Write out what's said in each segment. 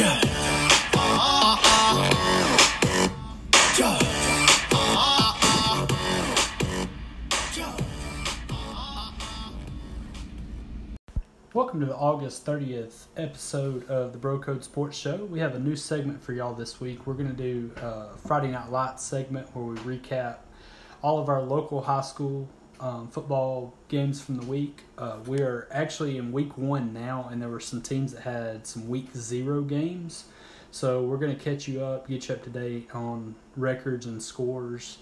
Welcome to the August 30th episode of the Bro Code Sports Show. We have a new segment for y'all this week. We're going to do a Friday Night Lights segment where we recap all of our local high school um, football games from the week. Uh, we are actually in week one now, and there were some teams that had some week zero games. So we're going to catch you up, get you up to date on records and scores.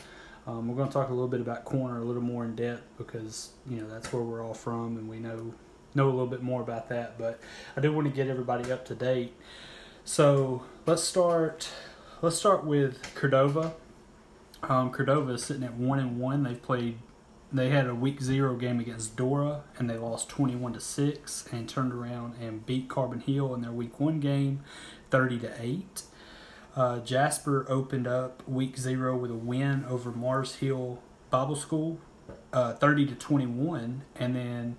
Um, we're going to talk a little bit about corner a little more in depth because you know that's where we're all from, and we know know a little bit more about that. But I do want to get everybody up to date. So let's start. Let's start with Cordova. Um, Cordova is sitting at one and one. They've played. They had a week zero game against Dora, and they lost twenty one to six, and turned around and beat Carbon Hill in their week one game, thirty to eight. Uh, Jasper opened up week zero with a win over Mars Hill Bible School, uh, thirty to twenty one, and then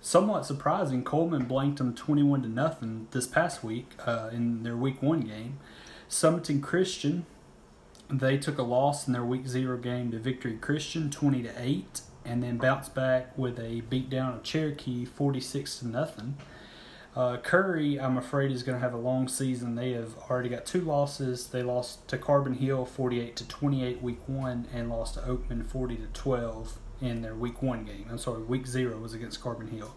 somewhat surprising, Cullman blanked them 21 to nothing this past week uh, in their week one game. Sumiton Christian, they took a loss in their week zero game to Victory Christian 20 to 8 and then bounced back with a beatdown of Cherokee 46 to nothing. Uh, Curry, I'm afraid, is going to have a long season. They have already got two losses. They lost to Carbon Hill 48 to 28 week one, and lost to Oakman 40 to 12 in their week one game. I'm sorry, week zero was against Carbon Hill.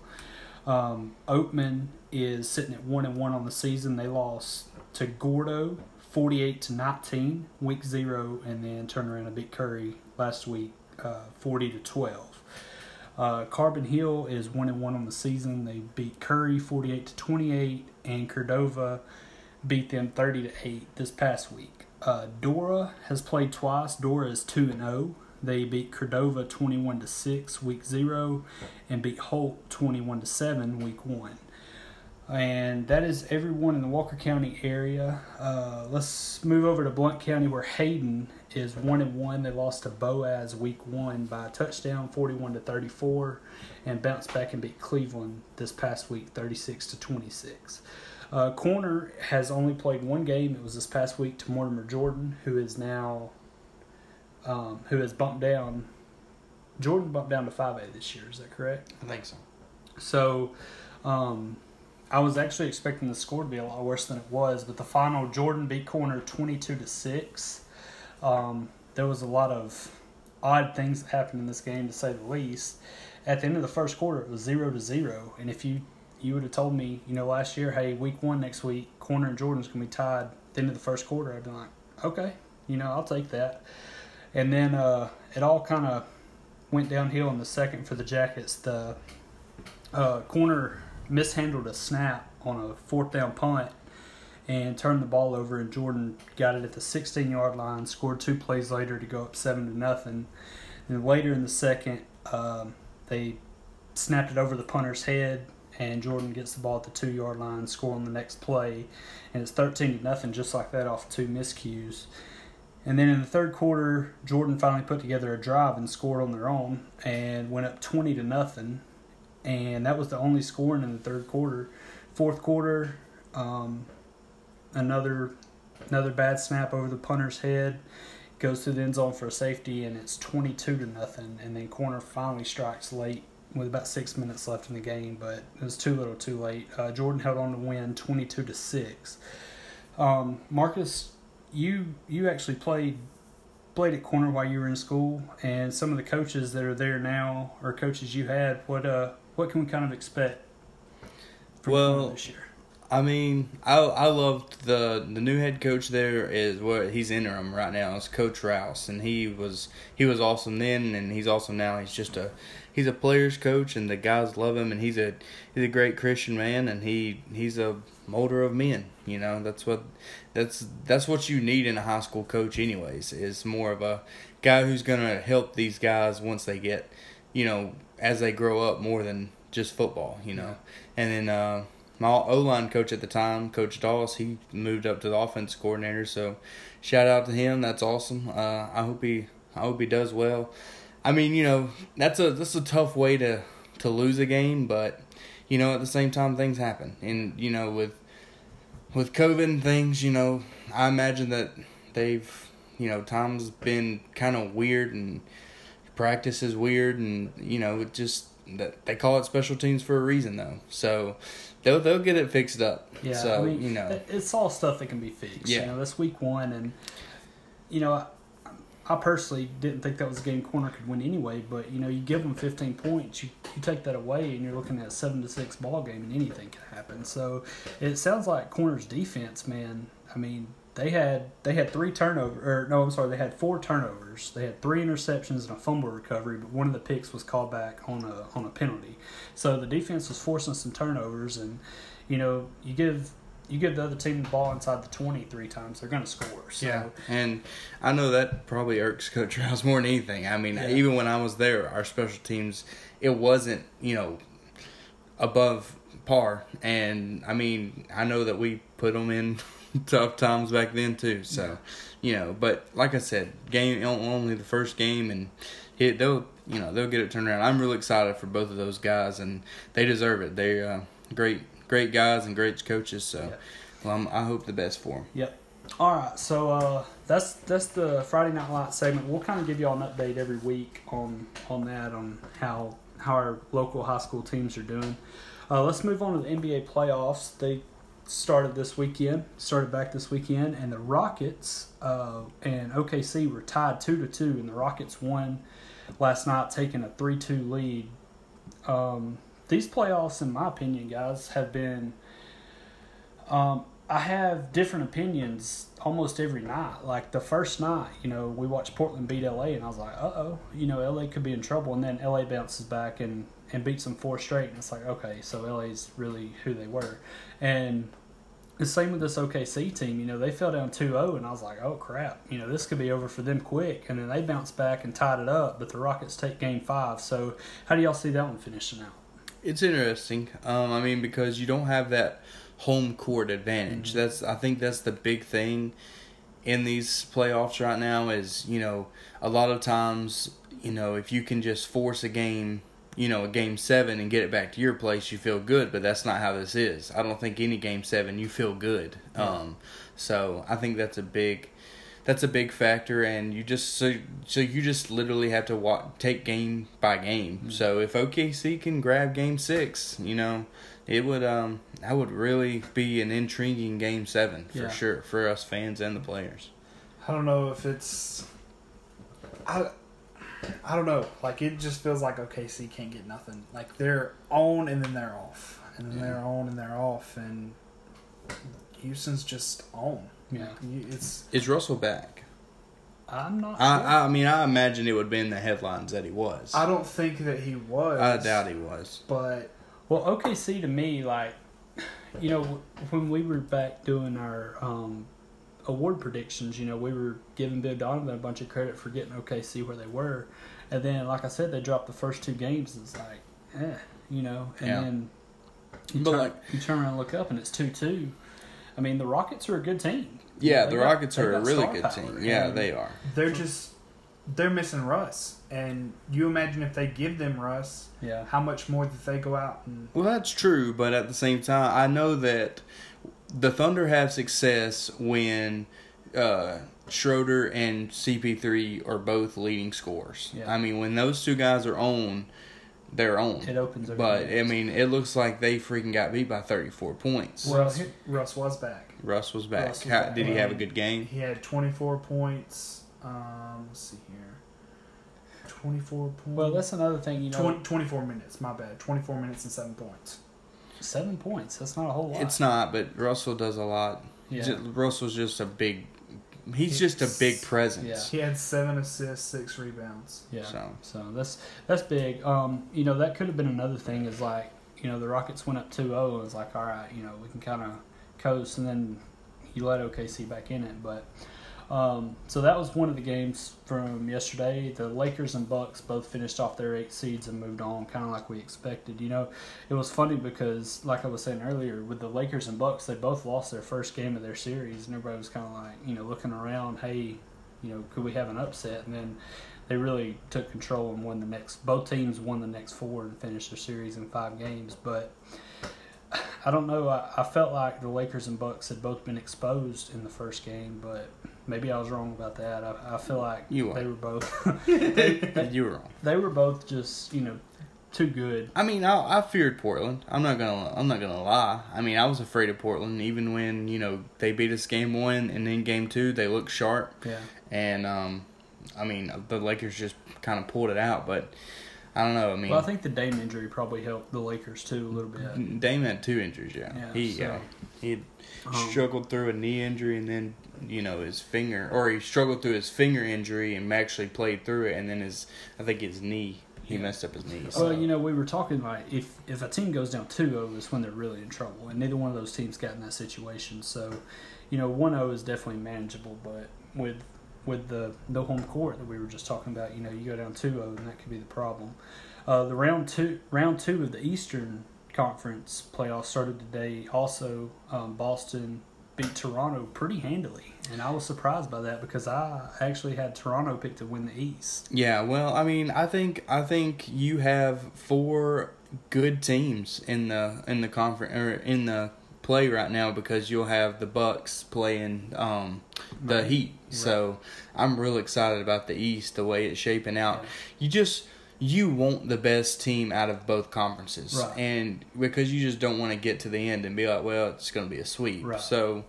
Um, Oakman is sitting at one and one on the season. They lost to Gordo 48 to 19 week zero, and then turned around and beat Curry last week uh, 40 to 12. Uh, Carbon Hill is one and one on the season. They beat Curry 48 to 28, and Cordova beat them 30 to 8 this past week. Uh, Dora has played twice. Dora is two and 0. They beat Cordova 21 to 6 week 0 and beat Holt 21 to 7 week 1. And that is everyone in the Walker County area. Uh, let's move over to Blount County where Hayden is 1 and 1. They lost to Boaz week 1 by a touchdown 41 to 34 and bounced back and beat Cleveland this past week 36 to 26. Uh, Corner has only played one game. It was this past week to Mortimer Jordan, who is now um, who has bumped down. Jordan bumped down to five A this year. Is that correct? I think so. So, um, I was actually expecting the score to be a lot worse than it was, but the final Jordan beat Corner twenty two to six. Um, there was a lot of odd things that happened in this game, to say the least. At the end of the first quarter, it was zero to zero, and if you you would have told me, you know, last year, hey, week one next week, Corner and Jordan's gonna be tied. At the end of the first quarter, I'd be like, okay, you know, I'll take that. And then uh, it all kind of went downhill in the second for the Jackets. The uh, corner mishandled a snap on a fourth down punt and turned the ball over, and Jordan got it at the 16 yard line. Scored two plays later to go up seven to nothing. And later in the second, um, they snapped it over the punter's head, and Jordan gets the ball at the two yard line, scoring the next play, and it's 13 to nothing, just like that off two miscues. And then in the third quarter, Jordan finally put together a drive and scored on their own and went up 20 to nothing. And that was the only scoring in the third quarter. Fourth quarter, um, another another bad snap over the punter's head goes to the end zone for a safety and it's 22 to nothing and then corner finally strikes late with about six minutes left in the game but it was too little too late uh, jordan held on to win 22 to 6 um, marcus you you actually played played at corner while you were in school, and some of the coaches that are there now or coaches you had. What uh what can we kind of expect? From well, this year. I mean, I I loved the the new head coach there is what he's interim right now. is Coach Rouse, and he was he was awesome then, and he's awesome now. He's just a he's a players coach, and the guys love him, and he's a he's a great Christian man, and he he's a molder of men. You know, that's what that's that's what you need in a high school coach, anyways. Is more of a guy who's gonna help these guys once they get, you know, as they grow up more than just football. You know, and then. uh my O line coach at the time, Coach Dawes, he moved up to the offense coordinator. So, shout out to him. That's awesome. Uh, I hope he I hope he does well. I mean, you know, that's a that's a tough way to to lose a game, but you know, at the same time, things happen, and you know, with with COVID and things, you know, I imagine that they've, you know, time's been kind of weird and practice is weird and you know it just that they call it special teams for a reason though. So they'll they'll get it fixed up. Yeah, so I mean, you know, it's all stuff that can be fixed. Yeah. You know, that's week one, and you know, I, I personally didn't think that was a game corner could win anyway. But you know, you give them 15 points, you you take that away, and you're looking at a seven to six ball game, and anything can happen. So it sounds like corners defense, man. I mean, they had they had three turnovers or no i'm sorry they had four turnovers they had three interceptions and a fumble recovery but one of the picks was called back on a on a penalty so the defense was forcing some turnovers and you know you give you give the other team the ball inside the 20 three times they're going to score so. yeah and i know that probably irks coach rouse more than anything i mean yeah. even when i was there our special teams it wasn't you know above par and i mean i know that we put them in tough times back then too. So, yeah. you know, but like I said, game only the first game, and it they'll you know they'll get it turned around. I'm really excited for both of those guys, and they deserve it. They're uh, great, great guys and great coaches. So, yeah. well, I'm, i hope the best for them. Yep. All right, so uh, that's that's the Friday Night Light segment. We'll kind of give y'all an update every week on on that on how how our local high school teams are doing. Uh, let's move on to the NBA playoffs. They started this weekend, started back this weekend, and the Rockets uh, and OKC were tied two to two, and the Rockets won last night, taking a three two lead. Um, these playoffs, in my opinion, guys, have been. Um, I have different opinions almost every night. Like the first night, you know, we watched Portland beat LA, and I was like, uh oh, you know, LA could be in trouble. And then LA bounces back and, and beats them four straight, and it's like, okay, so LA's really who they were. And the same with this OKC team. You know, they fell down 2-0, and I was like, oh crap, you know, this could be over for them quick. And then they bounced back and tied it up, but the Rockets take Game Five. So, how do y'all see that one finishing out? It's interesting. Um, I mean, because you don't have that home court advantage. Mm-hmm. That's I think that's the big thing in these playoffs right now. Is you know a lot of times you know if you can just force a game you know, a game seven and get it back to your place, you feel good. But that's not how this is. I don't think any game seven you feel good. Yeah. Um, so I think that's a big, that's a big factor. And you just so so you just literally have to walk, take game by game. Mm-hmm. So if OKC can grab game six, you know, it would um that would really be an intriguing game seven for yeah. sure for us fans and the players. I don't know if it's. I I don't know. Like it just feels like OKC can't get nothing. Like they're on and then they're off, and then yeah. they're on and they're off, and Houston's just on. Yeah, it's is Russell back? I'm not. I, sure. I mean, I imagine it would be in the headlines that he was. I don't think that he was. I doubt he was. But well, OKC to me, like you know, when we were back doing our um, award predictions, you know, we were giving Bill Donovan a bunch of credit for getting OKC where they were, and then like I said, they dropped the first two games. It's like, eh, you know, and yeah. then you turn, like, you turn around and look up and it's two two. I mean, the Rockets are a good team. Yeah, the got, Rockets are a really good power. team. Yeah, they are. They're just they're missing Russ, and you imagine if they give them Russ, yeah, how much more that they go out and. Well, that's true, but at the same time, I know that the Thunder have success when uh, Schroeder and CP3 are both leading scorers. Yeah. I mean, when those two guys are on, they're on. It opens. But I mean, it looks like they freaking got beat by 34 points. Russ, Russ was back. Russ was back. Russ was How, back. Did he have a good game? He had 24 points. Um, let's see here. 24 points. Well, that's another thing, you know. 20, 24 minutes, my bad. 24 minutes and 7 points. Seven points. That's not a whole lot. It's not, but Russell does a lot. Yeah. Russell's just a big. He's just a big presence. Yeah. He had seven assists, six rebounds. Yeah. So, so that's that's big. Um, you know, that could have been another thing. Is like, you know, the Rockets went up 2-0 and it's like, all right, you know, we can kind of coast, and then you let OKC back in it, but um, so that was one of the games from yesterday. The Lakers and Bucks both finished off their eight seeds and moved on, kind of like we expected. You know, it was funny because, like I was saying earlier, with the Lakers and Bucks, they both lost their first game of their series, and everybody was kind of like, you know, looking around, hey, you know, could we have an upset? And then they really took control and won the next. Both teams won the next four and finished their series in five games, but I don't know. I, I felt like the Lakers and Bucks had both been exposed in the first game, but maybe I was wrong about that. I, I feel like you they were both. they, you were wrong. They were both just you know too good. I mean, I, I feared Portland. I'm not gonna I'm not gonna lie. I mean, I was afraid of Portland even when you know they beat us game one and then game two they looked sharp. Yeah. And um, I mean the Lakers just kind of pulled it out, but. I don't know. I mean, well, I think the Dame injury probably helped the Lakers too a little bit. Dame had two injuries. Yeah, yeah he so, yeah he um, struggled through a knee injury and then you know his finger, or he struggled through his finger injury and actually played through it, and then his I think his knee he yeah. messed up his knee. So. Well, you know, we were talking like if if a team goes down 2-0 is when they're really in trouble, and neither one of those teams got in that situation. So, you know, 1-0 is definitely manageable, but with with the no home court that we were just talking about, you know, you go down 2-0 and that could be the problem. Uh, the round two round two of the Eastern Conference playoffs started today. Also, um, Boston beat Toronto pretty handily, and I was surprised by that because I actually had Toronto picked to win the East. Yeah, well, I mean, I think I think you have four good teams in the in the conference or in the play right now because you'll have the Bucks playing um, the right. Heat. Right. So I'm real excited about the East, the way it's shaping out. Yeah. You just you want the best team out of both conferences, right. and because you just don't want to get to the end and be like, well, it's going to be a sweep. Right. So,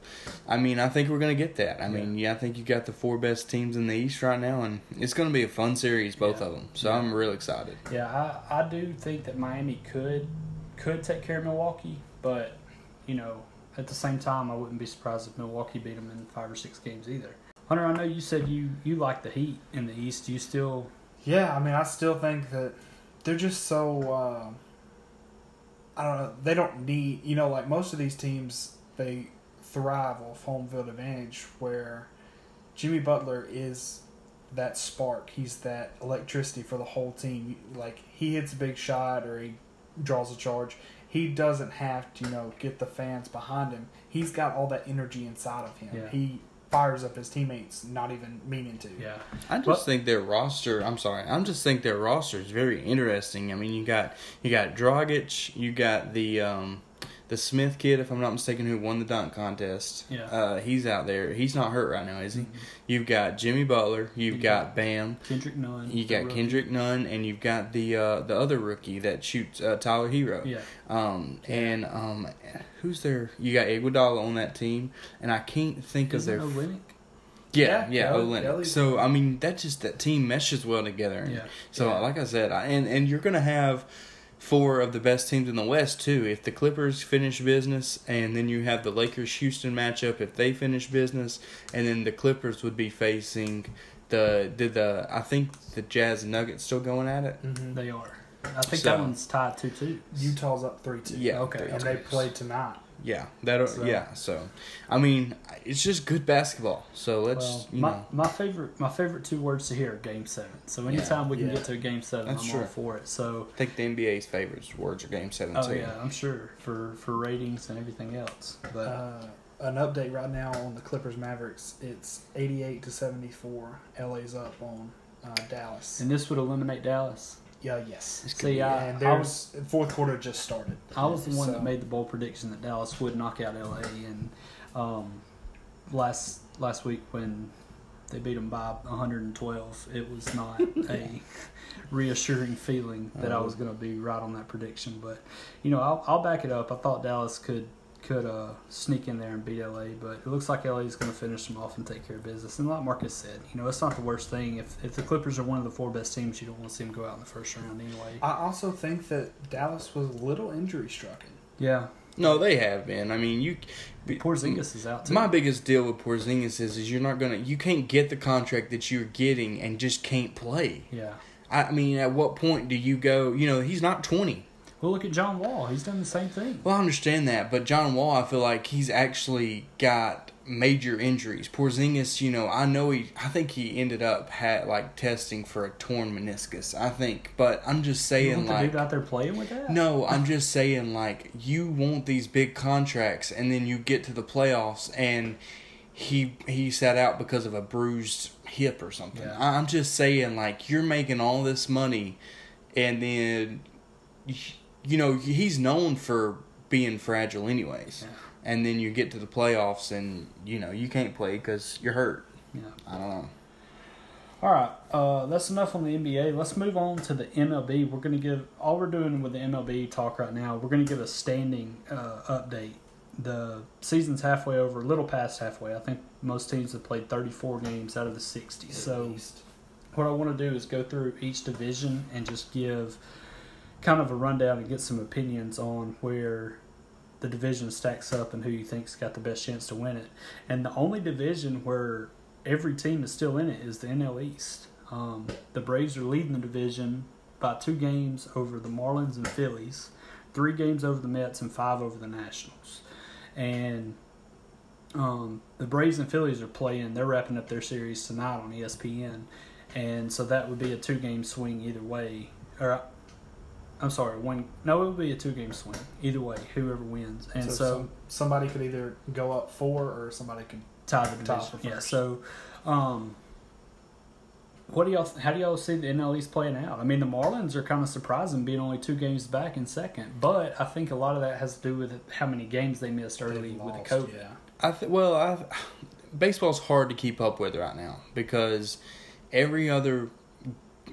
I mean, I think we're going to get that. I mean, yeah, I think you got the four best teams in the East right now, and it's going to be a fun series, both yeah. of them. So yeah. I'm real excited. Yeah, I I do think that Miami could could take care of Milwaukee, but you know, at the same time, I wouldn't be surprised if Milwaukee beat them in five or six games either. Hunter, I know you said you you like the Heat in the East. Do you still yeah, I mean, I still think that they're just so. Uh, I don't know. They don't need you know like most of these teams they thrive off home field advantage where Jimmy Butler is that spark. He's that electricity for the whole team. Like he hits a big shot or he draws a charge. He doesn't have to, you know, get the fans behind him. He's got all that energy inside of him. Yeah. He fires up his teammates, not even meaning to. Yeah, I just well, think their roster. I'm sorry, I'm just think their roster is very interesting. I mean, you got you got Dragic, you got the um, the Smith kid, if I'm not mistaken, who won the dunk contest. Yeah. Uh, he's out there. He's not hurt right now, is he? Mm-hmm. You've got Jimmy Butler. You've you got, got, Bam. Kendrick Nunn. You got Kendrick Nunn, and you've got the uh, the other rookie that shoots uh, Tyler Herro. Yeah. Um, and um, who's there? You got Iguodala on that team, and I can't think Isn't of their. Yeah, yeah, yeah Olynyk. So I mean, that just that team meshes well together. Yeah. So yeah. like I said, I, and and you're gonna have four of the best teams in the West too. If the Clippers finish business, and then you have the Lakers Houston matchup if they finish business, and then the Clippers would be facing the did the I think the Jazz Nuggets still going at it. Mm-hmm. They are. I think so, that one's tied two two. Utah's up three two. Yeah. Okay. And they play tonight. Yeah, that so, yeah. So, I mean, it's just good basketball. So let's well, you my know. my favorite my favorite two words to hear are Game Seven. So anytime yeah, we can yeah. get to a Game Seven, That's I'm true. all for it. So I think the NBA's favorite words are Game Seven oh, too. yeah, I'm sure for for ratings and everything else. But uh, an update right now on the Clippers Mavericks. It's 88 to 74. LA's up on uh, Dallas, and this would eliminate Dallas. Yeah, yes. See, I, and I was, fourth quarter just started. I was the one so. that made the bold prediction that Dallas would knock out LA, and um, last last week when they beat them by 112, it was not a reassuring feeling that I was going to be right on that prediction. But you know, I'll, I'll back it up. I thought Dallas could could uh, sneak in there and beat LA, but it looks like LA is going to finish them off and take care of business. And like Marcus said, you know, it's not the worst thing. If if the Clippers are one of the four best teams, you don't want to see them go out in the first round anyway. I also think that Dallas was a little injury struck. Yeah. No, they have been. I mean, you. Porzingis is out too. My biggest deal with Porzingis is, is you're not gonna, you can't get the contract that you're getting and just can't play. Yeah. I mean, at what point do you go? You know, he's not twenty. Well, look at John Wall. He's done the same thing. Well, I understand that, but John Wall, I feel like he's actually got major injuries. Porzingis, you know, I know he, I think he ended up had like testing for a torn meniscus. I think, but I'm just saying, like, out there playing with that. No, I'm just saying, like, you want these big contracts, and then you get to the playoffs, and he he sat out because of a bruised hip or something. Yeah. I'm just saying, like, you're making all this money, and then you know, he's known for being fragile anyways. Yeah. And then you get to the playoffs and you know you can't play because you're hurt. Yeah. I don't know. All right, uh, that's enough on the NBA. Let's move on to the MLB. We're going to give all we're doing with the MLB talk right now. We're going to give a standing uh, update. The season's halfway over, a little past halfway. I think most teams have played 34 games out of the 60. At so, least. what I want to do is go through each division and just give kind of a rundown and get some opinions on where the division stacks up and who you think's got the best chance to win it. And the only division where every team is still in it is the NL East. Um, the Braves are leading the division by two games over the Marlins and Phillies, three games over the Mets, and five over the Nationals. And um, the Braves and Phillies are playing. They're wrapping up their series tonight on ESPN, and so that would be a two-game swing either way. Or I'm sorry, one. No, it would be a two-game swing either way. Whoever wins, and so, so some, somebody could either go up four or somebody could tie the division. Yeah. So, um, what do y'all? How do y'all see the NL East playing out? I mean, the Marlins are kind of surprising, being only two games back in second. But I think a lot of that has to do with how many games they missed early with the COVID. Yeah. I th- well, I baseball's hard to keep up with right now because every other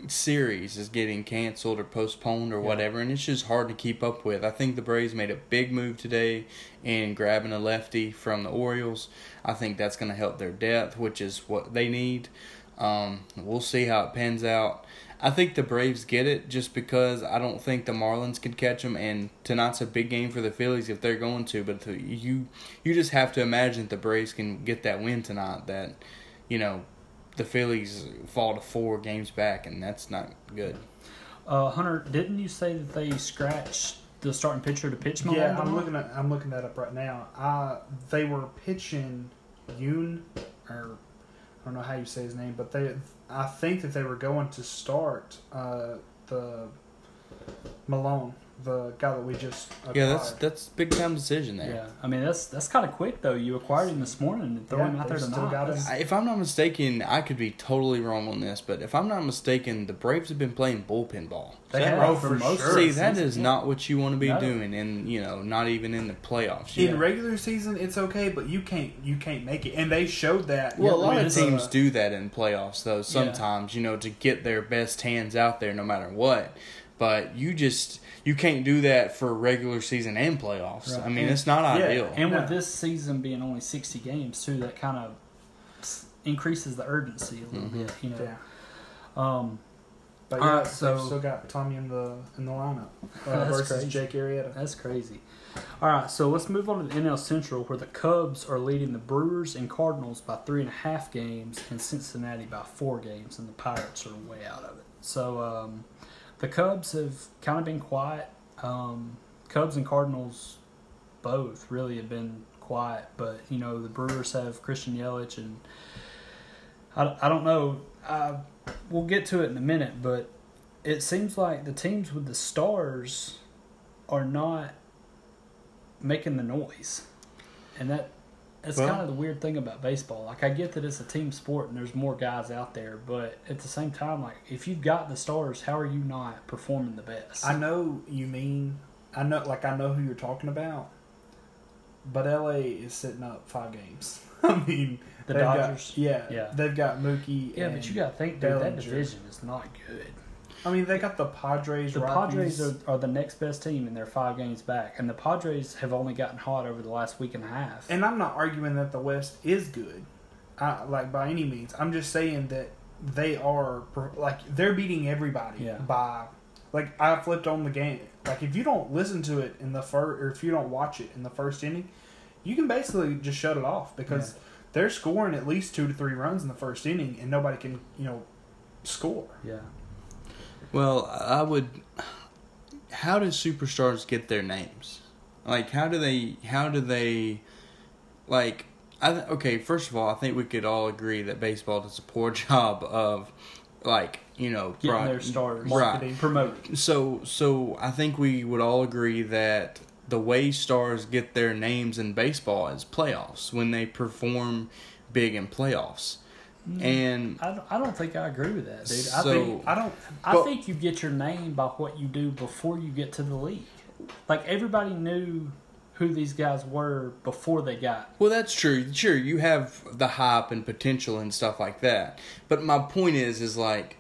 series is getting canceled or postponed or yeah. whatever, and it's just hard to keep up with. I think the Braves made a big move today in grabbing a lefty from the Orioles. I think that's going to help their depth, which is what they need. Um, we'll see how it pans out. I think the Braves get it just because I don't think the Marlins can catch them, and tonight's a big game for the Phillies if they're going to. But you you just have to imagine that the Braves can get that win tonight. That you know the Phillies fall to four games back, and that's not good. Uh, Hunter, didn't you say that they scratched the starting pitcher to pitch Milone? Yeah, I'm looking at I'm looking that up right now. Uh, they were pitching Yoon, or I don't know how you say his name, but they I think that they were going to start uh, the Milone the guy that we just acquired. yeah that's that's big time decision there. Yeah, I mean that's that's kind of quick though. You acquired him this morning and throw yeah, him out there tonight. If I'm not mistaken, I could be totally wrong on this, but if I'm not mistaken, the Braves have been playing bullpen ball. They have for most. Sure. See, that is not what you want to be no. doing, and you know, not even in the playoffs. In regular season, it's okay, but you can't you can't make it, and they showed that. Well, a lot of teams uh, do that in playoffs, though. Sometimes yeah. you know to get their best hands out there, no matter what. But you just you can't do that for regular season and playoffs. Right. I mean, and, it's not yeah, ideal. And with this season being only sixty games too, that kind of increases the urgency a little mm-hmm. bit. You know. Yeah. Um, but yeah, right, so still got Tommy in the in the lineup uh, versus crazy. Jake Arrieta. That's crazy. All right, so let's move on to the NL Central, where the Cubs are leading the Brewers and Cardinals by three and a half games, and Cincinnati by four games, and the Pirates are way out of it. So um, the Cubs have kind of been quiet. Um, Cubs and Cardinals both really have been quiet, but you know the Brewers have Christian Yelich, and I, I don't know. I, we'll get to it in a minute, but it seems like the teams with the stars are not making the noise, and that that's well, kind of the weird thing about baseball. Like I get that it's a team sport and there's more guys out there, but at the same time, like if you've got the stars, how are you not performing the best? I know you mean. I know, like I know who you're talking about, but LA is sitting up five games. I mean, the Dodgers. Got, yeah, yeah, they've got Mookie. Yeah, but you got to think, dude, that division is not good. I mean, they got the Padres. The. Padres are, are, the next best team, and they're five games back. And the Padres have only gotten hot over the last week and a half. And I'm not arguing that the West is good, uh, like by any means. I'm just saying that they are like they're beating everybody yeah. by like I flipped on the game. Like if you don't listen to it in the first, or if you don't watch it in the first inning, you can basically just shut it off because yeah. they're scoring at least two to three runs in the first inning, and nobody can you know score. Yeah. Well, I would. How do superstars get their names? Like, how do they? How do they? Like, I okay. First of all, I think we could all agree that baseball does a poor job of, like, you know, getting broad, their stars, right, promoting. So, so I think we would all agree that the way stars get their names in baseball is playoffs when they perform big in playoffs. Mm. And I don't, I don't think I agree with that, dude. So, I think I don't. I but, think you get your name by what you do before you get to the league. Like everybody knew who these guys were before they got. Well, that's true. Sure, you have the hype and potential and stuff like that. But my point is, is like,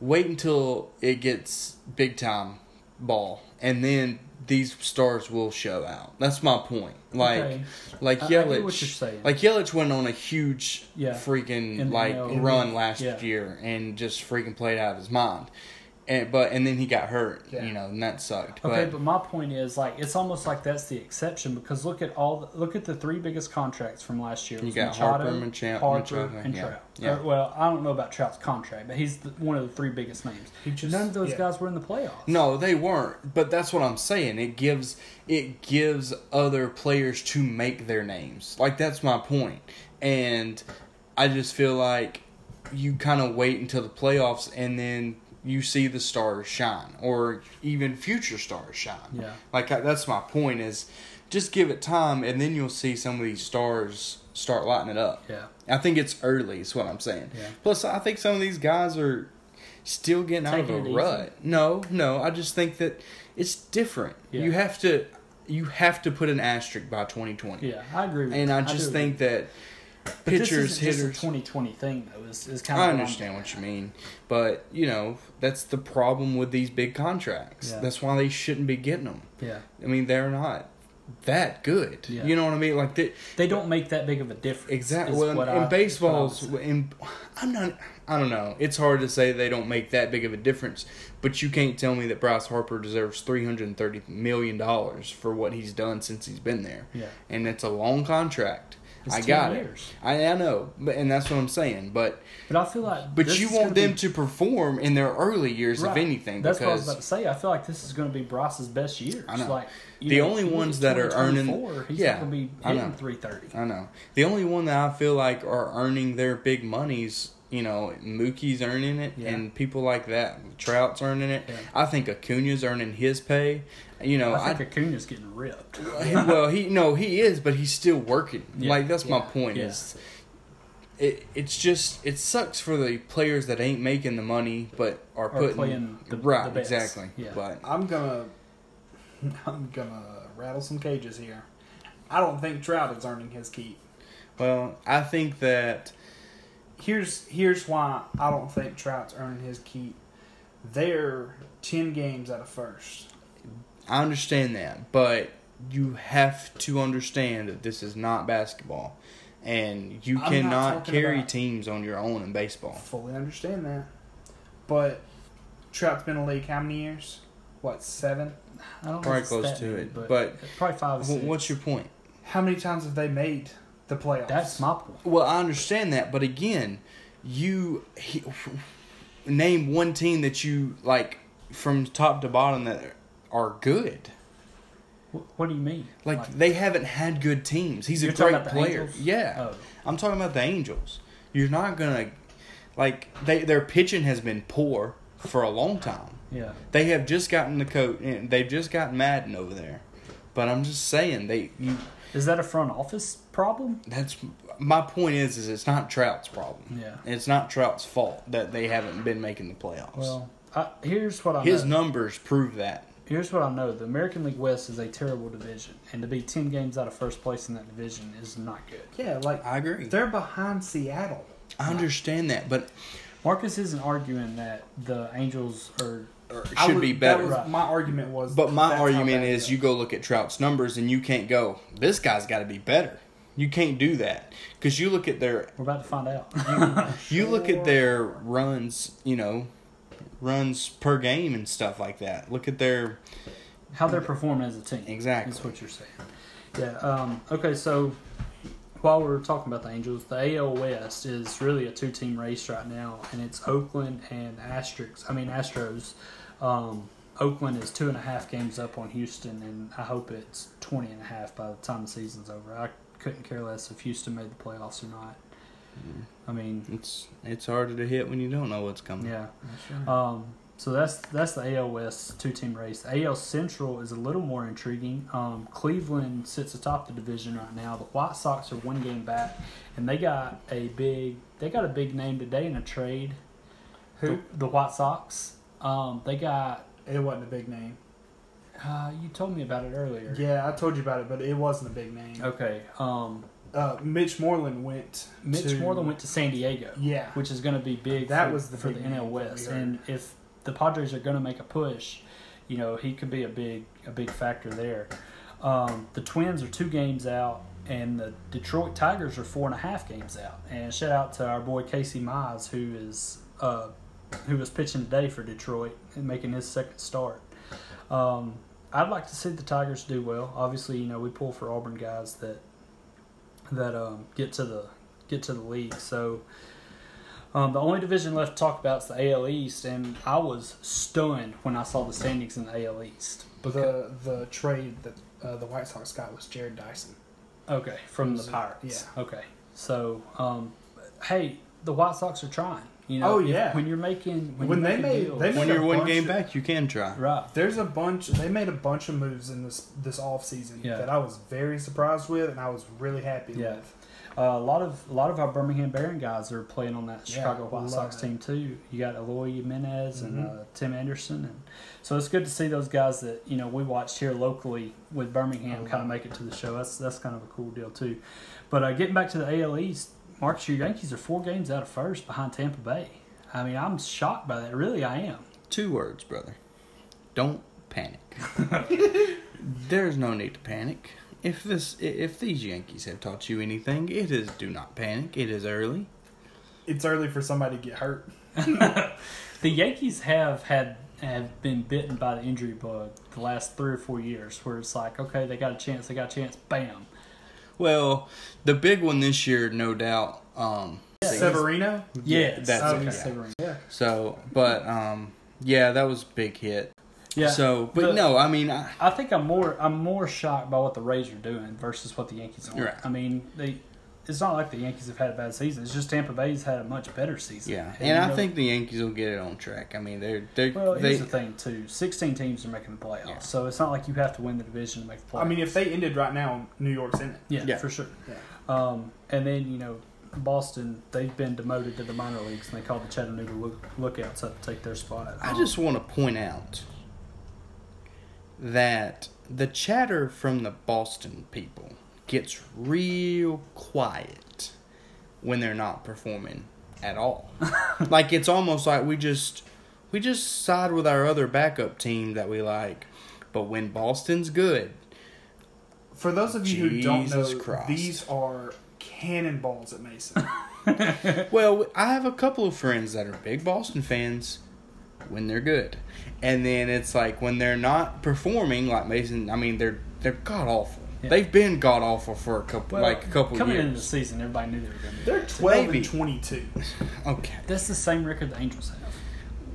wait until it gets big time ball, and then these stars will show out. That's my point. Like, okay. like Yelich, like Yelich went on a huge, yeah. freaking like run last yeah. year and just freaking played out of his mind and but and then he got hurt, yeah. you know, and that sucked. Okay, but, but, my point is like it's almost like that's the exception because look at all the, look at the three biggest contracts from last year. You got Machado, Harper, Machado, Harper, Machado, and yeah. Trout. Yeah. Or, well, I don't know about Trout's contract, but he's the, one of the three biggest names. Just, None of those yeah. guys were in the playoffs. No, they weren't. But that's what I'm saying. It gives it gives other players to make their names. Like that's my point. And I just feel like you kind of wait until the playoffs and then you see the stars shine or even future stars shine. Yeah. Like that's my point is just give it time and then you'll see some of these stars start lighting it up. Yeah. I think it's early is what I'm saying. Yeah. Plus I think some of these guys are still getting out of a rut. No, no, I just think that it's different. Yeah. You have to you have to put an asterisk by 2020. Yeah, I agree. and I just I think that but pitchers, hitters. Just a 2020 thing though. Is, is kind of. I understand what you mean, but you know that's the problem with these big contracts. Yeah. That's why they shouldn't be getting them. Yeah. I mean, they're not that good. Yeah. You know what I mean? Like they they don't make that big of a difference. Exactly. Well, in, in baseball's, in I'm not. I don't know. It's hard to say they don't make that big of a difference, but you can't tell me that Bryce Harper deserves three hundred and thirty million dollars for what he's done since he's been there. Yeah. And it's a long contract. It's I got years. it. I, I know, but and that's what I'm saying. But but I feel like but you want them be, to perform in their early years, right. if anything. That's what I was about to say. I feel like this is going to be Bryce's best years. I know. Like the know, only ones that are earning, he's yeah, going to be hitting three thirty. I know. The only one that I feel like are earning their big monies you know, Mookie's earning it, yeah. and people like that. Trout's earning it. Yeah. I think Acuna's earning his pay. You know, I think I, Acuna's getting ripped. well, he no, he is, but he's still working. Yeah. Like that's my point. Is it? It's just it sucks for the players that ain't making the money, but are, are putting playing the, right the exactly. Yeah. But I'm gonna I'm gonna rattle some cages here. I don't think Trout is earning his keep. Well, I think that here's here's why I don't think Trout's earning his keep. They're ten games out of first. I understand that, but you have to understand that this is not basketball, and you I'm cannot carry teams on your own in baseball. Fully understand that, but Trout's been in the league how many years? What seven? I don't probably close to it, but, but probably five. What's your point? How many times have they made the playoffs. That's my point. Well, I understand that, but again, you he, name one team that you like from top to bottom that are good. What do you mean? Like, like they haven't had good teams. He's a great player. Angels? Yeah, oh. I'm talking about the Angels. You're not gonna like they their pitching has been poor for a long time. Yeah, they have just gotten the coat. And eh, they've just got Maddon over there. But I'm just saying they you is that a front office problem? That's my point. Is is it's not Trout's problem. Yeah, it's not Trout's fault that they haven't been making the playoffs. Well, I, here's what I his know. numbers prove that. Here's what I know: the American League West is a terrible division, and to be ten games out of first place in that division is not good. Yeah, like I agree. They're behind Seattle. I understand that, but Marcus isn't arguing that the Angels are should would, be better. Was, my argument was. But my argument is, you go look at Trout's numbers, and you can't go. This guy's got to be better. You can't do that because you look at their. We're about to find out. you, you look at their runs. You know, runs per game and stuff like that. Look at their. How they're performing as a team. Exactly. That's what you're saying. Yeah. Um, okay. So while we're talking about the Angels, the AL West is really a two-team race right now, and it's Oakland and Asterix. I mean Astros. Um, Oakland is two and a half games up on Houston, and I hope it's 20 and a half by the time the season's over. I couldn't care less if Houston made the playoffs or not. Mm. I mean, it's it's harder to hit when you don't know what's coming. Yeah. Um, so that's that's the AL West two team race. The AL Central is a little more intriguing. Um, Cleveland sits atop the division right now. The White Sox are one game back, and they got a big they got a big name today in a trade. Who the, the White Sox? Um, they got. It wasn't a big name. Uh, you told me about it earlier. Yeah, I told you about it, but it wasn't a big name. Okay. Um, uh, Mitch Moreland went. Mitch to, Moreland went to San Diego. Yeah, which is going to be big. That for, was the for the NL West, and if the Padres are going to make a push, you know he could be a big a big factor there. Um, the Twins are two games out, and the Detroit Tigers are four and a half games out. And shout out to our boy Casey Mize, who is uh, who was pitching today for Detroit and making his second start. Um, I'd like to see the Tigers do well. Obviously, you know we pull for Auburn guys that that um, get to the get to the league. So um, the only division left to talk about is the AL East, and I was stunned when I saw the standings in the AL East. The the trade that uh, the White Sox got was Jarrod Dyson. Okay, from the Pirates. Yeah. Okay, so um, hey, the White Sox are trying. You know, oh yeah. when you're making when, when you're they making made deals, they made when you're one game of, back, you can try. right. There's a bunch. They made a bunch of moves in this this off season Yeah. that I was very surprised with, and I was really happy Yeah. with. Uh, a lot of a lot of our Birmingham Baron guys are playing on that Yeah, Chicago White Sox it. team too. You got Eloy Jimenez and Mhm. uh, Tim Anderson, and so it's good to see those guys that you know we watched here locally with Birmingham I kind of make it to the show. That's that's kind of a cool deal too. But uh, getting back to the AL East, Marcus, your Yankees are four games out of first behind Tampa Bay. I mean, I'm shocked by that. Really, I am. Two words, brother. Don't panic. There's no need to panic. If this, if these Yankees have taught you anything, it is do not panic. It is early. It's early for somebody to get hurt. The Yankees have had have been bitten by the injury bug the last three or four years, where it's like, okay, they got a chance, they got a chance, bam. Well, the big one this year, no doubt. Um, Severino. Yeah, that's okay. Severino. Yeah. so, but um, yeah, that was a big hit. Yeah. So, but the- no, I mean, I, I think I'm more I'm more shocked by what the Rays are doing versus what the Yankees are. Right. I mean, they it's not like the Yankees have had a bad season. It's just Tampa Bay's had a much better season. yeah, And, and I know, think the Yankees will get it on track. I mean, they're they're well, they here's the thing too. Sixteen teams are making the playoffs, Yeah. so it's not like you have to win the division to make the playoffs. I mean, if they ended right now, New York's in it. yeah, Yeah. for sure. Yeah. Um, and then you know. Boston, they've been demoted to the minor leagues, and they call the Chattanooga look, Lookouts up to take their spot. I just want to point out that the chatter from the Boston people gets real quiet when they're not performing at all. like it's almost like we just we just side with our other backup team that we like. But when Boston's good, For those of you who don't know, Christ. these are cannonballs at Mason. Well, I have a couple of friends that are big Boston fans when they're good, and then it's like when they're not performing, like Mason. I mean, they're they're god awful. Yeah. They've been god awful for a couple, Well, like a couple coming into the season, everybody knew they were going to be. They're twelve Maybe. and twenty-two. Okay. That's the same record the Angels have.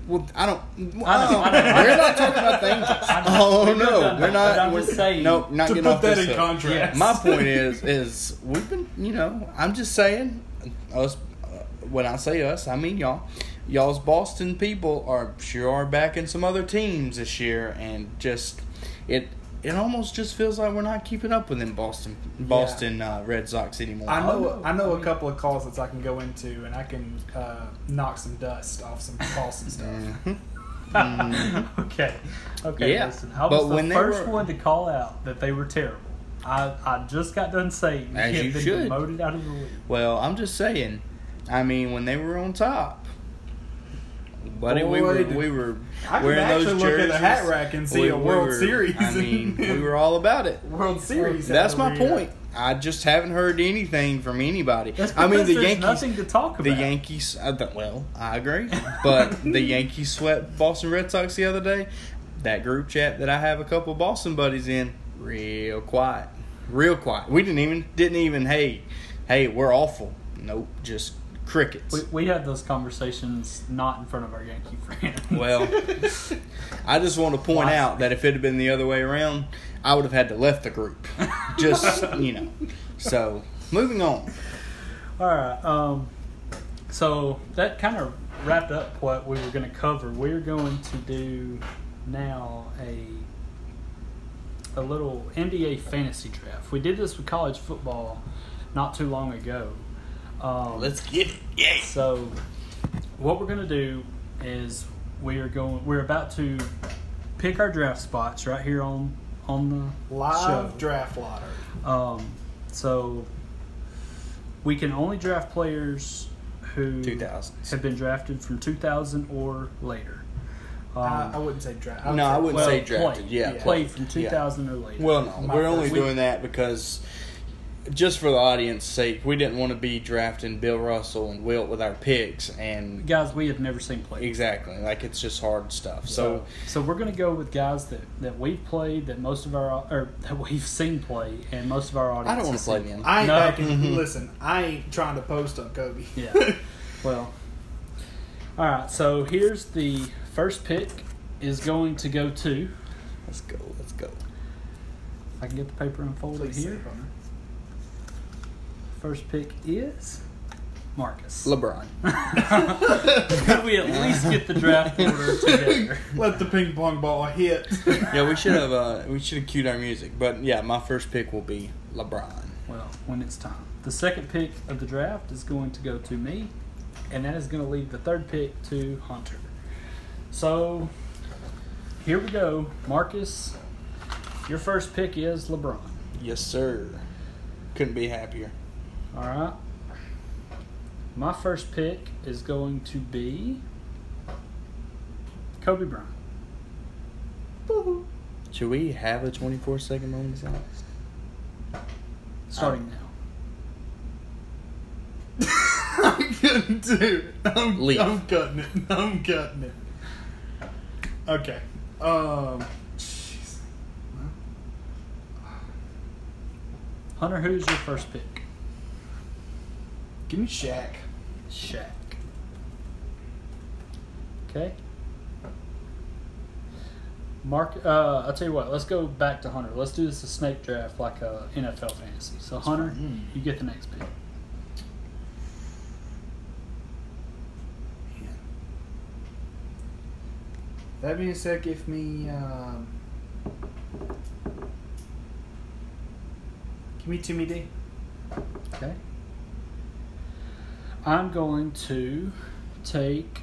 Well, I don't. I know, I know. We're not talking about the Angels. Oh We've no, done we're not. I'm we're- just saying Nope, not to getting put off that this in hook. contrast. My point is, is we've been, you know, I'm just saying, us. Uh, when I say us, I mean y'all. Y'all's Boston people are sure are backing some other teams this year, and just it. It almost just feels like we're not keeping up with them Boston Boston uh, Red Sox anymore. I know. no, I know I a mean- couple of closets I can go into, and I can uh, knock some dust off some Boston stuff. Mhm. Mhm. okay. Okay. Yeah, Listen, I but was the when first were- one to call out that they were terrible. I, I just got done saying As you been should. demoted out of the league. Well, I'm just saying. I mean, when they were on top, buddy, we were did- we were I wearing actually those look jerseys. at a hat rack and see We- a we World were- Series. I mean, we were all about it. World Series. That's my every year. point. I just haven't heard anything from anybody. That's I mean, the there's Yankees. nothing to talk about. The Yankees. I th- well, I agree, but the Yankees swept Boston Red Sox the other day. That group chat that I have a couple of Boston buddies in, real quiet, real quiet. We didn't even didn't even hey, hey, we're awful. Nope, just crickets. We, we had those conversations not in front of our Yankee friends. Well, I just want to point Why? out that if it had been the other way around, I would have had to left the group. Just you know. So moving on. All right. Um, so that kind of wrapped up what we were going to cover. We're going to do now a a little NBA fantasy draft. We did this with college football not too long ago. Um, Let's get it. Yay. so what we're going to do is we are going. We're about to pick our draft spots right here on on the live show. draft lottery. Um, so we can only draft players who 2000s. have been drafted from 2000 or later. Um, I, I wouldn't say draft. No, I wouldn't well, say drafted. played, Yeah, yeah. played from Yeah. 2000 or later. Well, no, My we're only first- doing that because just for the audience' sake, we didn't want to be drafting Bill Russell and Wilt with our picks, and guys we have never seen play. exactly like it's just hard stuff. So, so we're going to go with guys that, that we've played, that most of our or that we've seen play, and most of our audience. I don't want to play seen them. I ain't No. backing. Mm-hmm. Listen, I ain't trying to post on Kobe. Yeah. Well, all right. So here's the first pick is going to go to. Let's go. Let's go. If I can get the paper unfolded Please here. say, Hunter. First pick is Marcus. LeBron. Could we at least get the draft order together? Let the ping pong ball hit. yeah, we should have. Uh, we should have cued our music, but yeah, my first pick will be LeBron. Well, when it's time. The second pick of the draft is going to go to me, and that is going to leave the third pick to Hunter. So, here we go. Marcus, your first pick is LeBron. Yes, sir. Couldn't be happier. All right. My first pick is going to be Kobe Bryant. Should we have a 24 second moment of silence? Starting now. I'm cutting dude. I'm, Leave. I'm cutting it. I'm cutting it. Okay. Um. Jeez. Hunter, who's your first pick? Give me Shaq. Shaq. Okay. Mark, uh, I'll tell you what. Let's go back to Hunter. Let's do this a snake draft like a NFL fantasy. So Hunter, fine. you get the next pick. That being said, give me. Um, give me Timmy D. Okay. I'm going to take.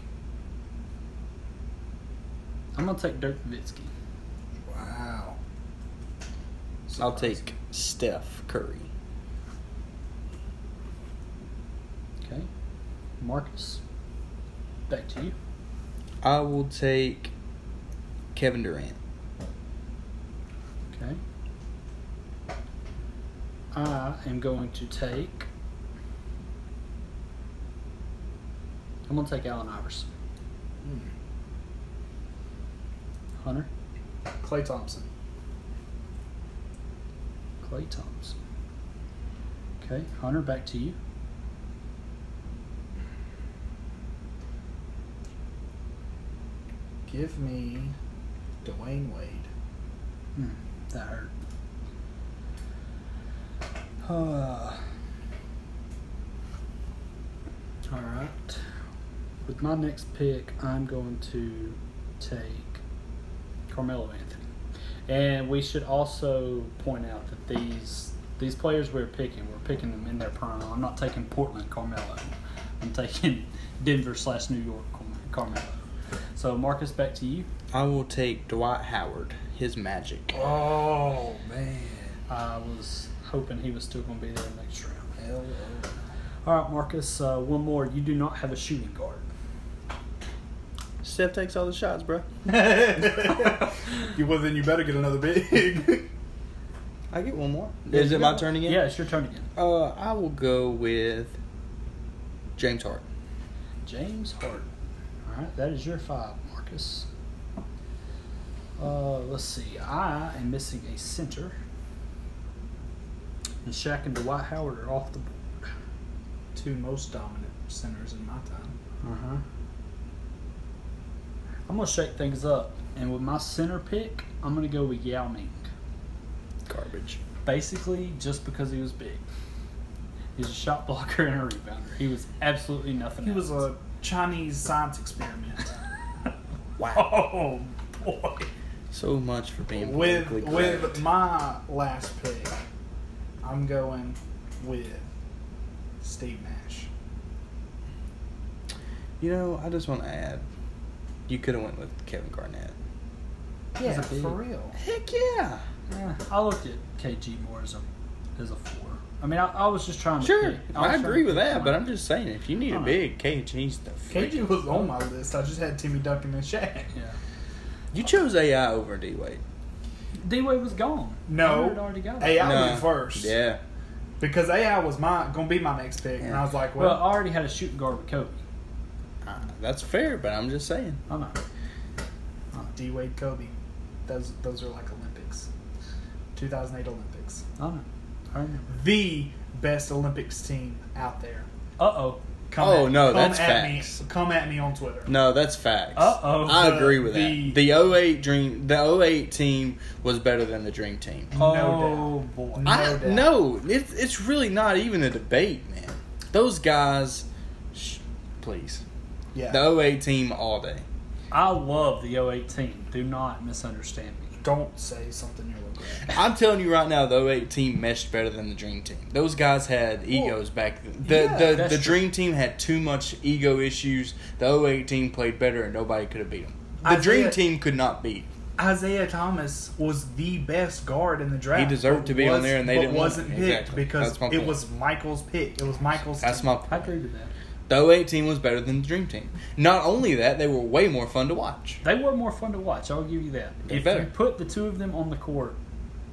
I'm gonna take Dirk Nowitzki. Wow. I'll take Steph Curry. Okay. Marcus. Back to you. I will take Kevin Durant. Okay. I am going to take. I'm to take Allen Iverson. Hunter, Klay Thompson. Klay Thompson. Okay, Hunter, back to you. Give me Dwyane Wade. Hmm, that hurt. Uh, all right. With my next pick, I'm going to take Carmelo Anthony. And we should also point out that these these players we're picking, we're picking them in their prime. I'm not taking Portland Carmelo. I'm taking Denver slash New York Carmelo. So Marcus, back to you. I will take Dwight Howard. His magic. Oh man. I was hoping he was still going to be there next round. Hell All right, Marcus. Uh, one more. You do not have a shooting guard. Steph takes all the shots, bro. you well then you better get another big. I get one more. Is you it my turn again? Yeah, it's your turn again. Uh, I will go with James Hart. James Hart. All right, that is your five, Marcus. Uh, let's see. I am missing a center. And Shaq and Dwight Howard are off the board. Two most dominant centers in my time. Uh huh. I'm gonna shake things up, and with my center pick, I'm gonna go with Yao Ming. Garbage. Basically, just because he was big. He's a shot blocker and a rebounder. He was absolutely nothing. He was a Chinese science experiment. Wow. Oh boy. So much for being with politically with correct. my last pick, I'm going with Steve Nash. You know, I just want to add, you could have went with Kevin Garnett. Yeah, for real. Heck yeah. Yeah, I looked at KG more as a as a four. I mean, I, I was just trying to. Sure, pick. I, was agree with that, pick but. I'm just saying, if you need a Alright. big KG's the KG was on my list. I just had Timmy Duncan and Shaq. Yeah. You chose AI over D Wade. D Wade was gone. No. Had already got it. AI No. went first. Yeah. Because AI was my gonna be my next pick, and I was like, Well, well, I already had a shooting guard with Kobe. Uh, that's fair, but I'm just saying. I know. D Wade, Kobe, those those are like Olympics, 2008 Olympics, I know. I remember. the best Olympics team out there. Uh oh. Come Oh, at, no, come that's at facts. Me, come at me on Twitter. No, that's facts. Uh-oh. I The- agree with the- that. The 08 Dream, the 08 team was better than the Dream Team. No oh doubt. boy. No I doubt. no, it's it's really not even a debate, man. Those guys, sh- please, Yeah. the 08 team all day. I love the 08 team. Do not misunderstand me. Don't say something you'll regret. I'm telling you right now, the 08 team meshed better than the Dream Team. Those guys had egos back then. The yeah, the, that's the true. Dream Team had too much ego issues. The 08 team played better, and nobody could have beat them. The Isiah- Dream Team could not beat. Isiah Thomas was the best guard in the draft. He deserved to be on there, and they but didn't wasn't him. picked Exactly. because it was Michael's pick. It was Michael's. That's team. my I agree with that. The 08 team was better than the Dream Team. Not only that, they were way more fun to watch. They were more fun to watch. I'll give you that. They're if better. you put the two of them on the court,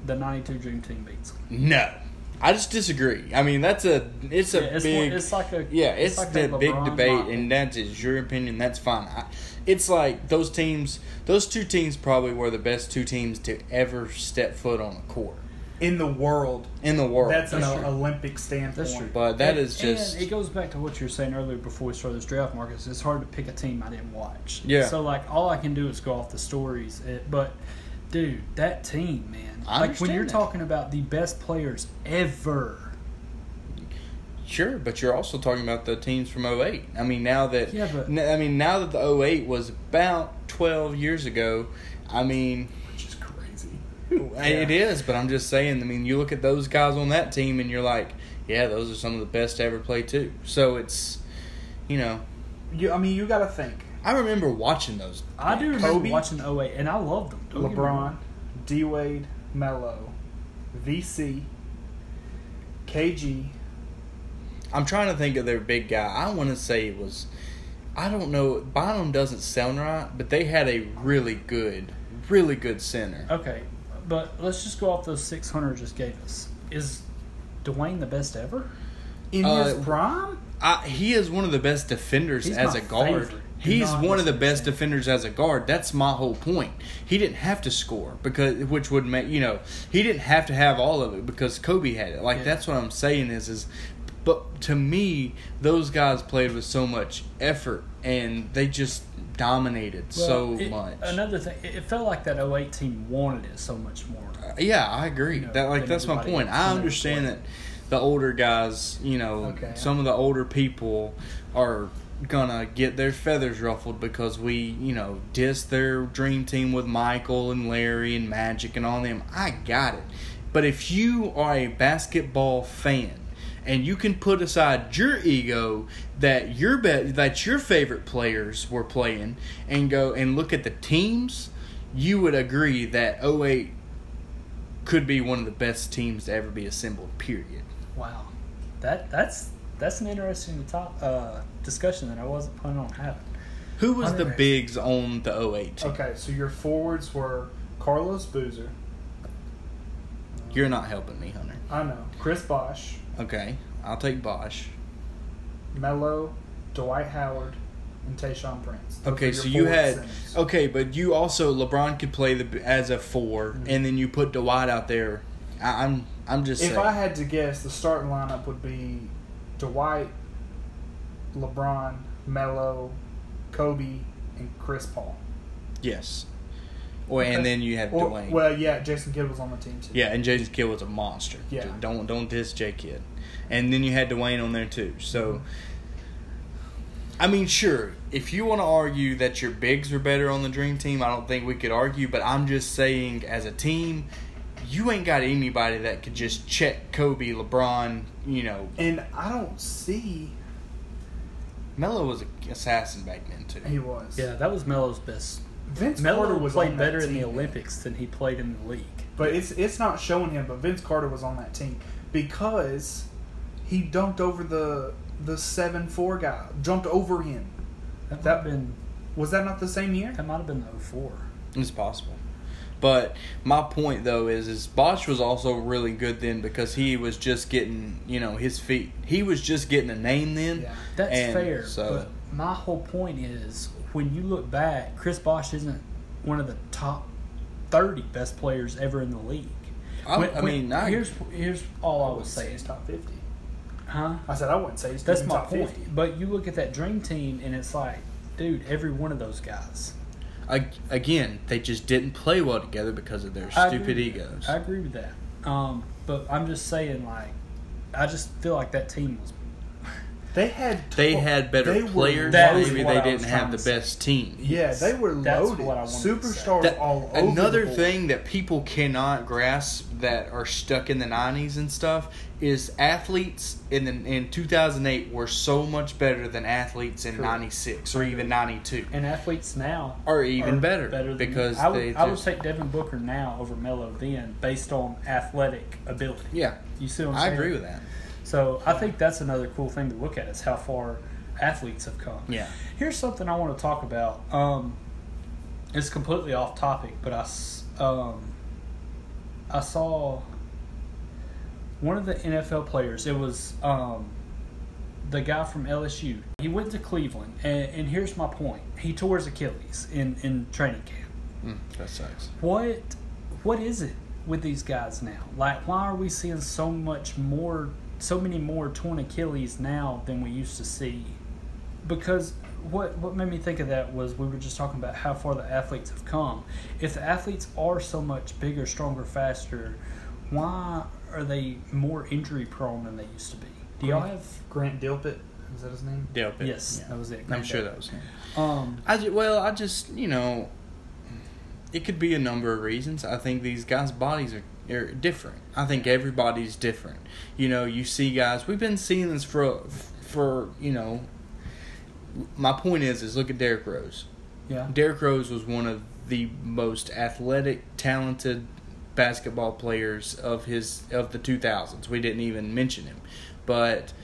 the 92 Dream Team beats. No, I just disagree. I mean, that's a it's a Yeah, it's, big more, it's like a yeah, it's, like the a big debate, model. and that is your opinion. That's fine. I, it's like those teams, those two teams probably were the best two teams to ever step foot on a court in the world. in the world. That's an true. Olympic standpoint. That's true. But that and, is just- And it goes back to what you were saying earlier before we started this draft, Marcus. It's hard to pick a team I didn't watch. Yeah. So like all I can do is go off the stories. But dude, that team, man. I like when you're that. talking about the best players ever. Sure, but you're also talking about the teams from 08. I mean, now that Yeah, but- I mean, now that the 08 was about 12 years ago, I mean, which is crazy. it is, but I'm just saying, I mean, you look at those guys on that team and you're like, yeah, those are some of the best to ever play too. So it's, you know, You, I mean, you got to think. I remember watching those. I do remember Kobe? watching 08, and I loved them. Don't LeBron. D Wade, Melo, VC, KG. I'm trying to think of their big guy. I want to say it was, I don't know, Bynum doesn't sound right, but they had a really good, really good center. Okay, but let's just go off those 600 just gave us. Is Dwyane the best ever? In Uh, his prime? I, he is one of the best defenders He's as a guard. favorite. He's one of the best defenders as a guard. That's my whole point. He didn't have to score because, which would make you know, he didn't have to have all of it because Kobe had it. Like Yeah. that's what I'm saying is is, but to me, those guys played with so much effort and they just dominated so it- much. Another thing, it felt like that 08 team wanted it so much more. Uh, yeah, I agree. You know, that like that's my point. I understand that the older guys, you know, Okay. some of the older people are gonna get their feathers ruffled because we, you know, diss their dream team with Michael and Larry and Magic and all them. I got it. But if you are a basketball fan and you can put aside your ego that your be- that your favorite players were playing and go and look at the teams, you would agree that 08 could be one of the best teams to ever be assembled. Period. Wow, that that's that's an interesting top uh, discussion that I wasn't planning on having. Who was the bigs on the 08 team? Okay, so your forwards were Carlos Boozer. You're not helping me, Hunter. I know. Chris Bosh, Okay, I'll take Bosh. Melo, Dwight Howard, and Tayshaun Prince. Those Okay, so you had centers. okay, but you also LeBron could play the as a 4 Mhm. and then you put Dwight out there. I, I'm I'm just If saying. I had to guess, the starting lineup would be Dwight, LeBron, Melo, Kobe, and Chris Paul. yes. Or Okay. and then you have Or- Dwyane. Well, yeah, Jason Kidd was on the team too. yeah, and Jason Kidd was a monster. Yeah. Don't don't diss J Kidd. And then you had Dwyane on there too. So. Mm-hmm. I mean, sure. If you want to argue that your bigs were better on the Dream Team, I don't think we could argue. But I'm just saying, as a team, you ain't got anybody that could just check Kobe, LeBron. You know, And I don't see Melo was an assassin back then too. he was. Yeah, that was Melo's best Vince Melo Carter was played better in the Olympics than he played in the league. But it's it's not showing him. But Vince Carter was on that team because he dunked over the the seven four guy, jumped over him. That, that been was that not the same year? That might have been the 04. It's possible. But my point though is is Bosh was also really good then because he was just getting you know his feet. He was just getting a name then. Yeah, that's fair. So, but my whole point is when you look back, Chris Bosh isn't one of the top thirty best players ever in the league. I, when, I mean, when, I, here's here's all I, would say: is top fifty. Huh? I said I wouldn't say he's that's my point. 50. But you look at that dream team, and it's like, dude, every one of those guys again, they just didn't play well together because of their stupid egos. I agree with that. Um, but I'm just saying, like, I just feel like that team was. They had tw- they had better they players. Maybe they didn't have the best team. Yeah, they were loaded. Superstars that, all over. Another thing that people cannot grasp that are stuck in the '90s and stuff is athletes in the, in 2008 were so much better than athletes in '96 or even '92. And athletes now are even are better, better because I would, I would take Devin Booker now over Melo then based on athletic ability. Yeah, you see what I'm saying? I agree with that. So I think that's another cool thing to look at is how far athletes have come. Yeah. Here's something I want to talk about. Um, it's completely off topic, but I um, I saw one of the NFL players. It was um, the guy from LSU. He went to Cleveland, and, and, here's my point. He tore his Achilles in, in training camp. Mm, that sucks. What what is it with these guys now? Like, why are we seeing so much more, so many more torn Achilles now than we used to see? Because what what made me think of that was we were just talking about how far the athletes have come. If the athletes are so much bigger, stronger, faster, why are they more injury prone than they used to be? Do y'all have Grant Delpit? Is that his name? Delpit. Yes, yeah. that was it. Grant I'm sure that was him. Um, I just, well, I just you know, it could be a number of reasons. I think these guys' bodies are, are different. I think everybody's different. You know, you see guys. We've been seeing this for for you know. My point is, is look at Derrick Rose. Yeah. Derrick Rose was one of the most athletic, talented basketball players of his of the 2000s. We didn't even mention him, but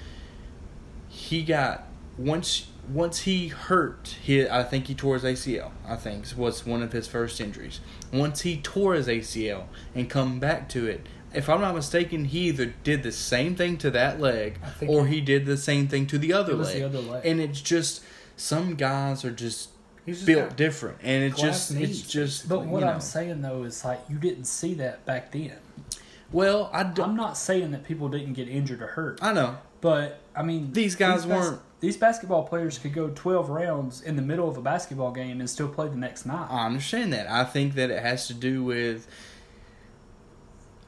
he got once once he hurt, he I think he tore his ACL. I think was one of his first injuries. Once he tore his ACL and come back to it, if I'm not mistaken, he either did the same thing to that leg or he, he, did the same thing to the other, leg. The other leg. And it's just some guys are just He's built different, and it's just knees. it's just. But what I'm saying though is like you didn't see that back then. Well, I am not saying that people didn't get injured or hurt. I know, but I mean these guys these weren't. Bas- these basketball players could go 12 rounds in the middle of a basketball game and still play the next night. I understand that. I think that it has to do with.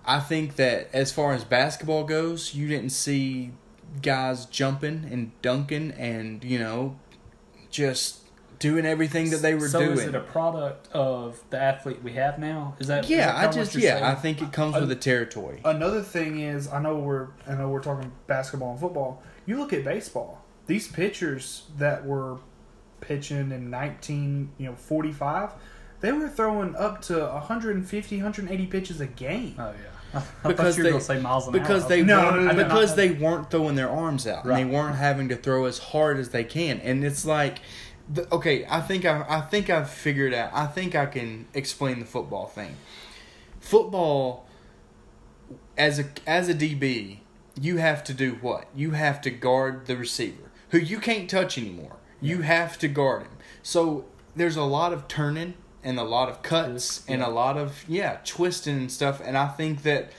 I think that as far as basketball goes, you didn't see guys jumping and dunking and you know just doing everything that they were so doing. So is it a product of the athlete we have now? Is that yeah? Is that I just yeah, saying? I think it comes uh, with the territory. Another thing is, I know we're I know we're talking basketball and football. You look at baseball; these pitchers that were pitching in nineteen you know forty five, they were throwing up to 150, 180 pitches a game. Oh yeah. I because they because they no, weren't, no, no, because they weren't throwing their arms out right. and they weren't having to throw as hard as they can and it's like okay, I think I, I think I've figured out. I think I can explain the football thing. Football, as a as a DB, you have to do what? You have to guard the receiver, who you can't touch anymore. You have to guard him. So there's a lot of turning and a lot of cuts and a lot of yeah twisting and stuff. And I think that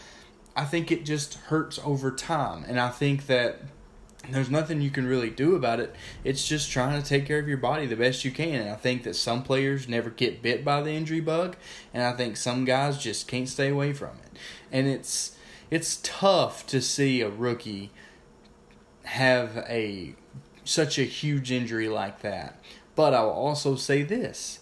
I think it just hurts over time. And I think that there's nothing you can really do about it. It's just trying to take care of your body the best you can. And I think that some players never get bit by the injury bug, and I think some guys just can't stay away from it. And it's it's tough to see a rookie have a such a huge injury like that. But I will also say this.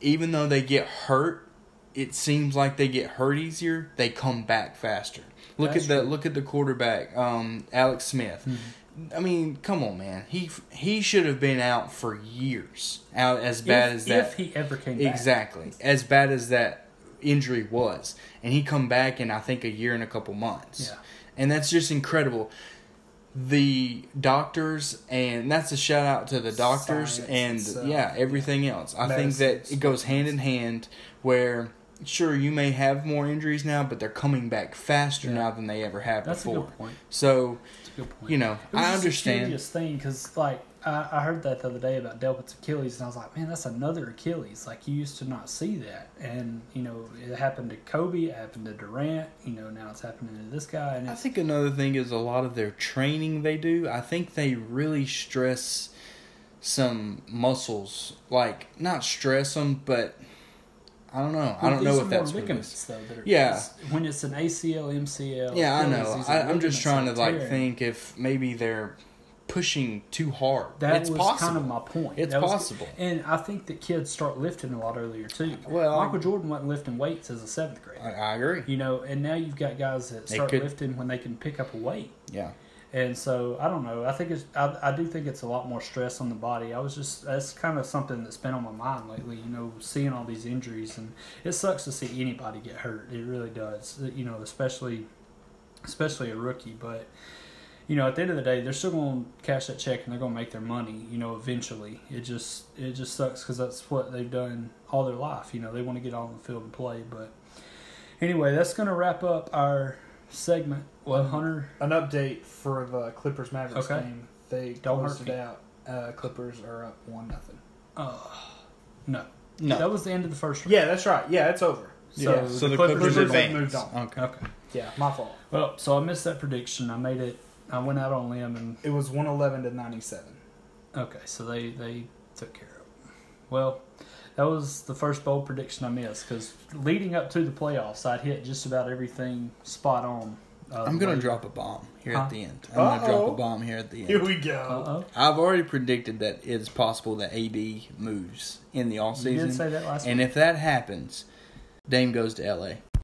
Even though they get hurt, it seems like they get hurt easier, they come back faster. Look That's at the true. look at the quarterback, um, Alex Smith. Mm-hmm. I mean, come on, man. He he should have been out for years. Out as bad if, as that. If he ever came back. Exactly. As bad as that injury was, and he come back in I think a year and a couple months. Yeah. And that's just incredible the doctors and that's a shout out to the doctors Science and, yeah everything else i think that it goes hand in hand where sure you may have more injuries now but they're coming back faster yeah. now than they ever have that's before a good point. so good point. you know i understand this thing because like I, I heard that the other day about Delpit's Achilles, and I was like, man, that's another Achilles. Like you used to not see that, and you know, it happened to Kobe, it happened to Durant. You know, now it's happening to this guy. And I think another thing is a lot of their training they do. I think they really stress some muscles, like not stress them, but I don't know. Well, I don't know if that's ligaments though. That are, yeah, when it's an ACL, MCL. Yeah, I know. I, am just trying to like think if maybe they're pushing too hard. That it's was possible. kind of my point. It's that possible, was, and I think that kids start lifting a lot earlier too. Well, Michael Jordan wasn't lifting weights as a seventh grader. I, I agree. You know, and now you've got guys that start could, lifting when they can pick up a weight. Yeah. And so I don't know. I think it's I, I do think it's a lot more stress on the body. I was just that's kind of something that's been on my mind lately. You know, seeing all these injuries and it sucks to see anybody get hurt. It really does. You know, especially especially a rookie. But you know, at the end of the day, they're still going to cash that check and they're going to make their money. You know, eventually. It just it just sucks because that's what they've done all their life. You know, they want to get on the field and play. But anyway, that's going to wrap up our segment. Well, Hunter, an update for the Clippers Mavericks okay. game. They don't posted out. Uh, Clippers are up one nothing. Uh, no, no, that was the end of the first. Round. Yeah, that's right. Yeah, it's over. So, yeah. so the, the Clippers, Clippers moved on. Okay. Okay. Yeah, my fault. Well, so I missed that prediction. I made it I went out on limb and it was one eleven to ninety seven. Okay, so they they took care of it. Well, that was the first bold prediction I missed because leading up to the playoffs, I'd hit just about everything spot on. Uh, I'm gonna drop a bomb here huh? at the end. I'm Uh-oh. gonna drop a bomb here at the end. Here we go. Uh-oh. I've already predicted that it's possible that AD moves in the off season. You did say that last And week. if that happens, Dame goes to LA.